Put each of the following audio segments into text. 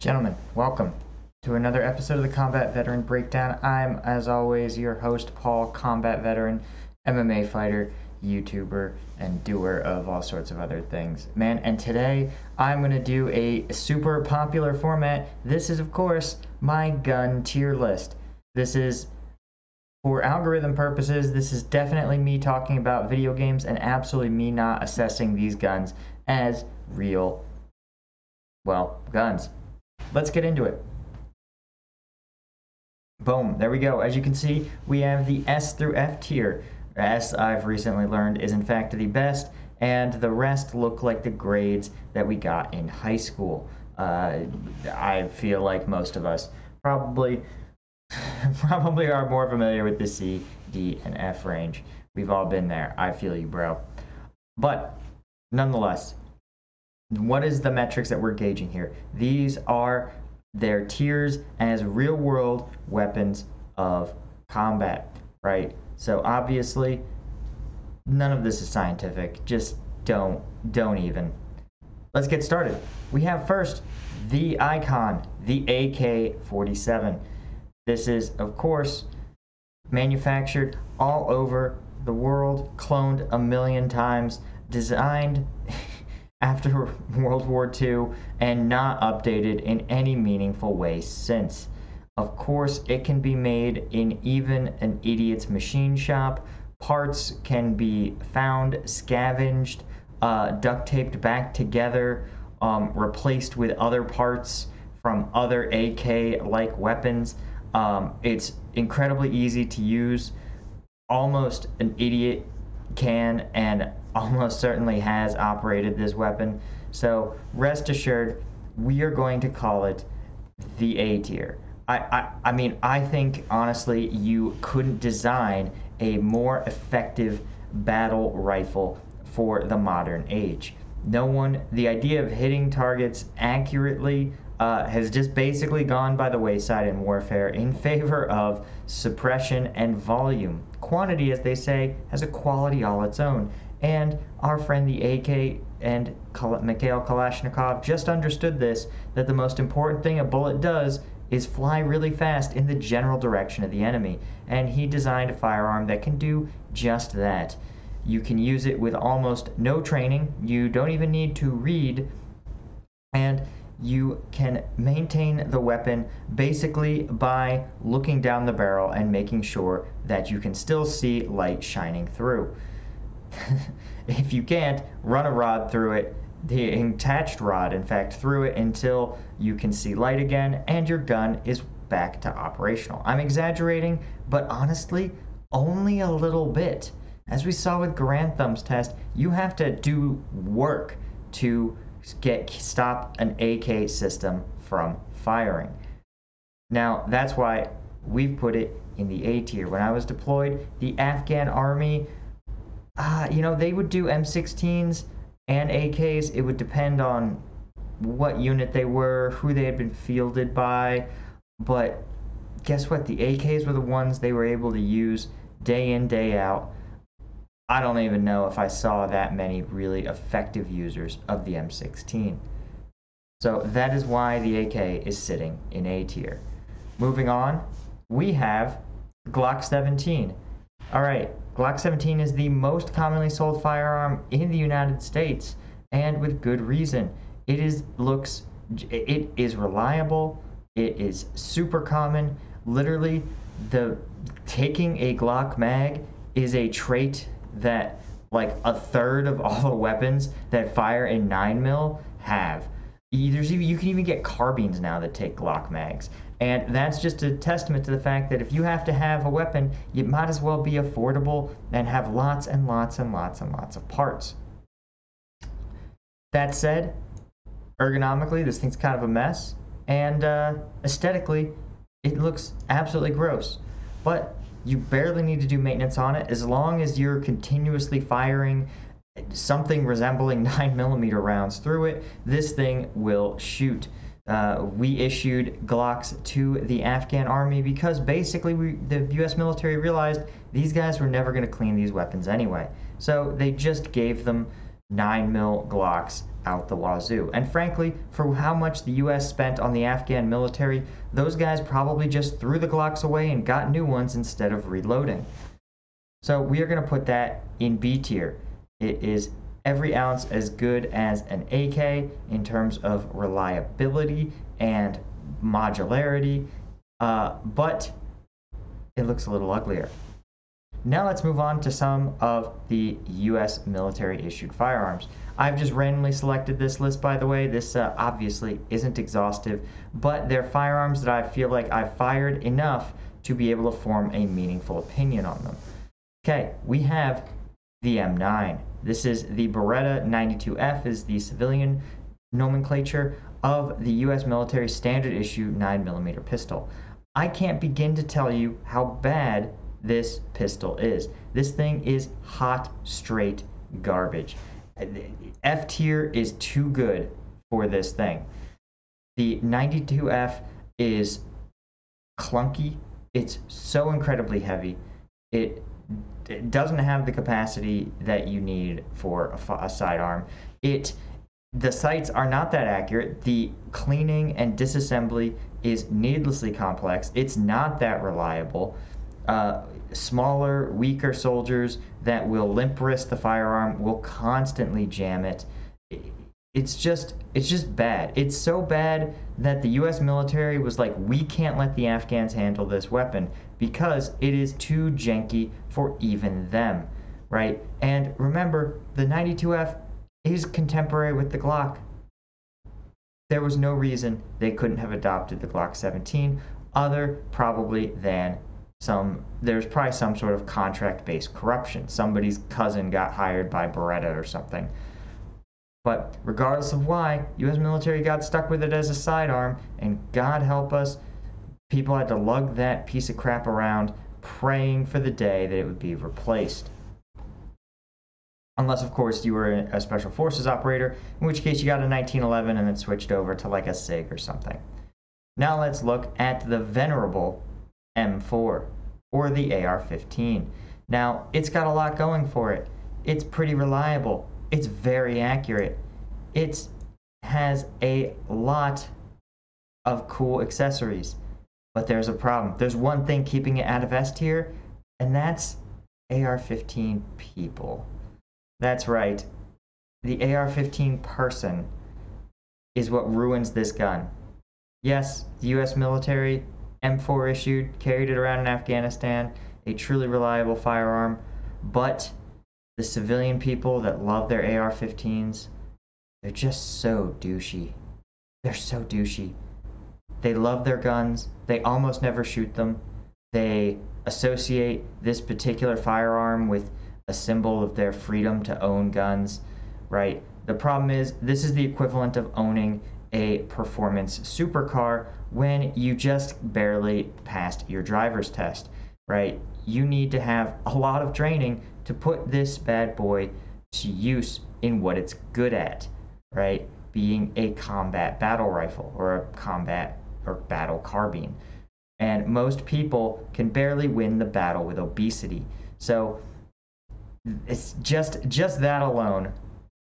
Gentlemen, welcome to another episode of the Combat Veteran Breakdown. I'm, as always, your host, Paul, combat veteran, MMA fighter, YouTuber, and doer of all sorts of other things. Man, and today I'm going to do a super popular format. This is, of course, my gun tier list. This is, for algorithm purposes, this is definitely me talking about video games and absolutely me not assessing these guns as real, well, guns let's get into it. Boom, there we go. As you can see, we have the S through F tier. S, I've recently learned, is in fact the best, and the rest look like the grades that we got in high school. Uh, I feel like most of us probably probably are more familiar with the C, D, and F range. We've all been there. I feel you, bro. But nonetheless, what is the metrics that we're gauging here? These are their tiers as real world weapons of combat, right? So obviously, none of this is scientific. Just don't, don't even. Let's get started. We have first the icon, the AK 47. This is, of course, manufactured all over the world, cloned a million times, designed after World War II and not updated in any meaningful way since. Of course, it can be made in even an idiot's machine shop. Parts can be found, scavenged, uh, duct taped back together, um, replaced with other parts from other AK like weapons. Um, it's incredibly easy to use. Almost an idiot can and almost certainly has operated this weapon. So rest assured, we are going to call it the A tier. I, I, I mean, I think honestly, you couldn't design a more effective battle rifle for the modern age. No one, the idea of hitting targets accurately uh, has just basically gone by the wayside in warfare in favor of suppression and volume. Quantity, as they say, has a quality all its own. And our friend the AK and Mikhail Kalashnikov just understood this that the most important thing a bullet does is fly really fast in the general direction of the enemy. And he designed a firearm that can do just that. You can use it with almost no training, you don't even need to read, and you can maintain the weapon basically by looking down the barrel and making sure that you can still see light shining through. if you can't, run a rod through it, the attached rod, in fact, through it until you can see light again and your gun is back to operational. I'm exaggerating, but honestly, only a little bit. As we saw with Garand Thumb's test, you have to do work to get stop an AK system from firing. Now, that's why we've put it in the A tier. When I was deployed, the Afghan army, uh, you know, they would do M16s and AKs. It would depend on what unit they were, who they had been fielded by. But guess what? The AKs were the ones they were able to use day in, day out. I don't even know if I saw that many really effective users of the M16. So that is why the AK is sitting in A tier. Moving on, we have Glock 17. All right, Glock 17 is the most commonly sold firearm in the United States, and with good reason. It is looks, it is reliable. It is super common. Literally, the taking a Glock mag is a trait that like a third of all the weapons that fire in 9 mil have. There's even, you can even get carbines now that take Glock mags. And that's just a testament to the fact that if you have to have a weapon, you might as well be affordable and have lots and lots and lots and lots of parts. That said, ergonomically, this thing's kind of a mess. And uh, aesthetically, it looks absolutely gross. But you barely need to do maintenance on it as long as you're continuously firing something resembling 9 millimeter rounds through it this thing will shoot uh, we issued glocks to the afghan army because basically we, the us military realized these guys were never going to clean these weapons anyway so they just gave them 9mm glocks out the wazoo. And frankly, for how much the US spent on the Afghan military, those guys probably just threw the Glocks away and got new ones instead of reloading. So we are going to put that in B tier. It is every ounce as good as an AK in terms of reliability and modularity, uh, but it looks a little uglier. Now let's move on to some of the U.S. military issued firearms. I've just randomly selected this list, by the way. This uh, obviously isn't exhaustive, but they're firearms that I feel like I've fired enough to be able to form a meaningful opinion on them. Okay, we have the M9. This is the Beretta 92F is the civilian nomenclature of the U.S. military standard issue 9mm pistol. I can't begin to tell you how bad this pistol is. This thing is hot, straight garbage. F tier is too good for this thing. The 92F is clunky. It's so incredibly heavy. It it doesn't have the capacity that you need for a, a sidearm. It the sights are not that accurate. The cleaning and disassembly is needlessly complex. It's not that reliable. Uh, smaller, weaker soldiers that will limp wrist the firearm will constantly jam it. It's just it's just bad. It's so bad that the US military was like we can't let the Afghans handle this weapon because it is too janky for even them, right? And remember, the 92F is contemporary with the Glock. There was no reason they couldn't have adopted the Glock 17 other probably than some there's probably some sort of contract based corruption. Somebody's cousin got hired by Beretta or something. But regardless of why, US military got stuck with it as a sidearm, and God help us, people had to lug that piece of crap around praying for the day that it would be replaced. Unless, of course, you were a special forces operator, in which case you got a 1911 and then switched over to like a SIG or something. Now let's look at the venerable M4 or the AR-15. Now, it's got a lot going for it. It's pretty reliable. It's very accurate. It has a lot of cool accessories. But there's a problem. There's one thing keeping it out of S tier, and that's AR-15 people. That's right. The AR-15 person is what ruins this gun. Yes, the US military, M4 issued, carried it around in Afghanistan, a truly reliable firearm, but the civilian people that love their AR-15s, they're just so douchey. They're so douchey. They love their guns. They almost never shoot them. They associate this particular firearm with a symbol of their freedom to own guns, right? The problem is, this is the equivalent of owning a performance supercar when you just barely passed your driver's test, right? You need to have a lot of training to put this bad boy to use in what it's good at, right? Being a combat battle rifle or a combat or battle carbine. And most people can barely win the battle with obesity. So it's just just that alone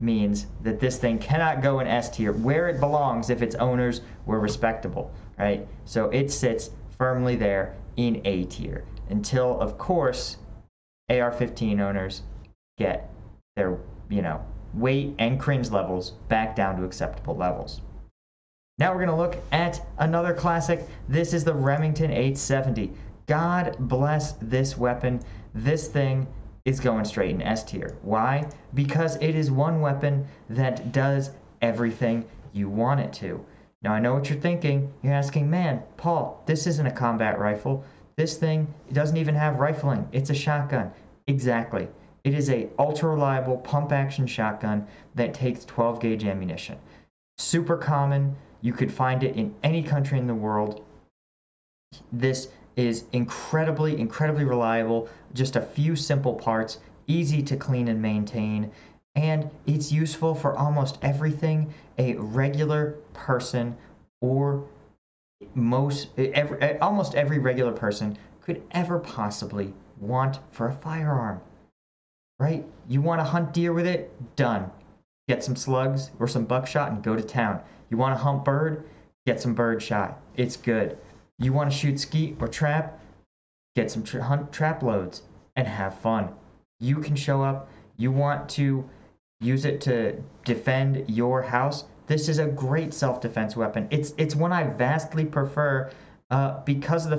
means that this thing cannot go in S tier where it belongs if its owners were respectable, right? So it sits firmly there in A tier until, of course, AR-15 owners get their, you know, weight and cringe levels back down to acceptable levels. Now we're going to look at another classic. This is the Remington 870. God bless this weapon. This thing is going straight in S tier. Why? Because it is one weapon that does everything you want it to. Now I know what you're thinking. You're asking, man, Paul, this isn't a combat rifle. This thing it doesn't even have rifling. It's a shotgun. Exactly. It is a ultra reliable pump action shotgun that takes 12 gauge ammunition. Super common, you could find it in any country in the world. This is incredibly, incredibly reliable. Just a few simple parts, easy to clean and maintain, and it's useful for almost everything a regular person or most every, almost every regular person could ever possibly want for a firearm. Right? You want to hunt deer with it? Done. get some slugs or some buckshot and go to town. You want to hunt bird? Get some bird shot. It's good. You want to shoot skeet or trap? Get some tra- hunt trap loads and have fun. You can show up. You want to use it to defend your house. This is a great self-defense weapon. It's it's one I vastly prefer uh, because of the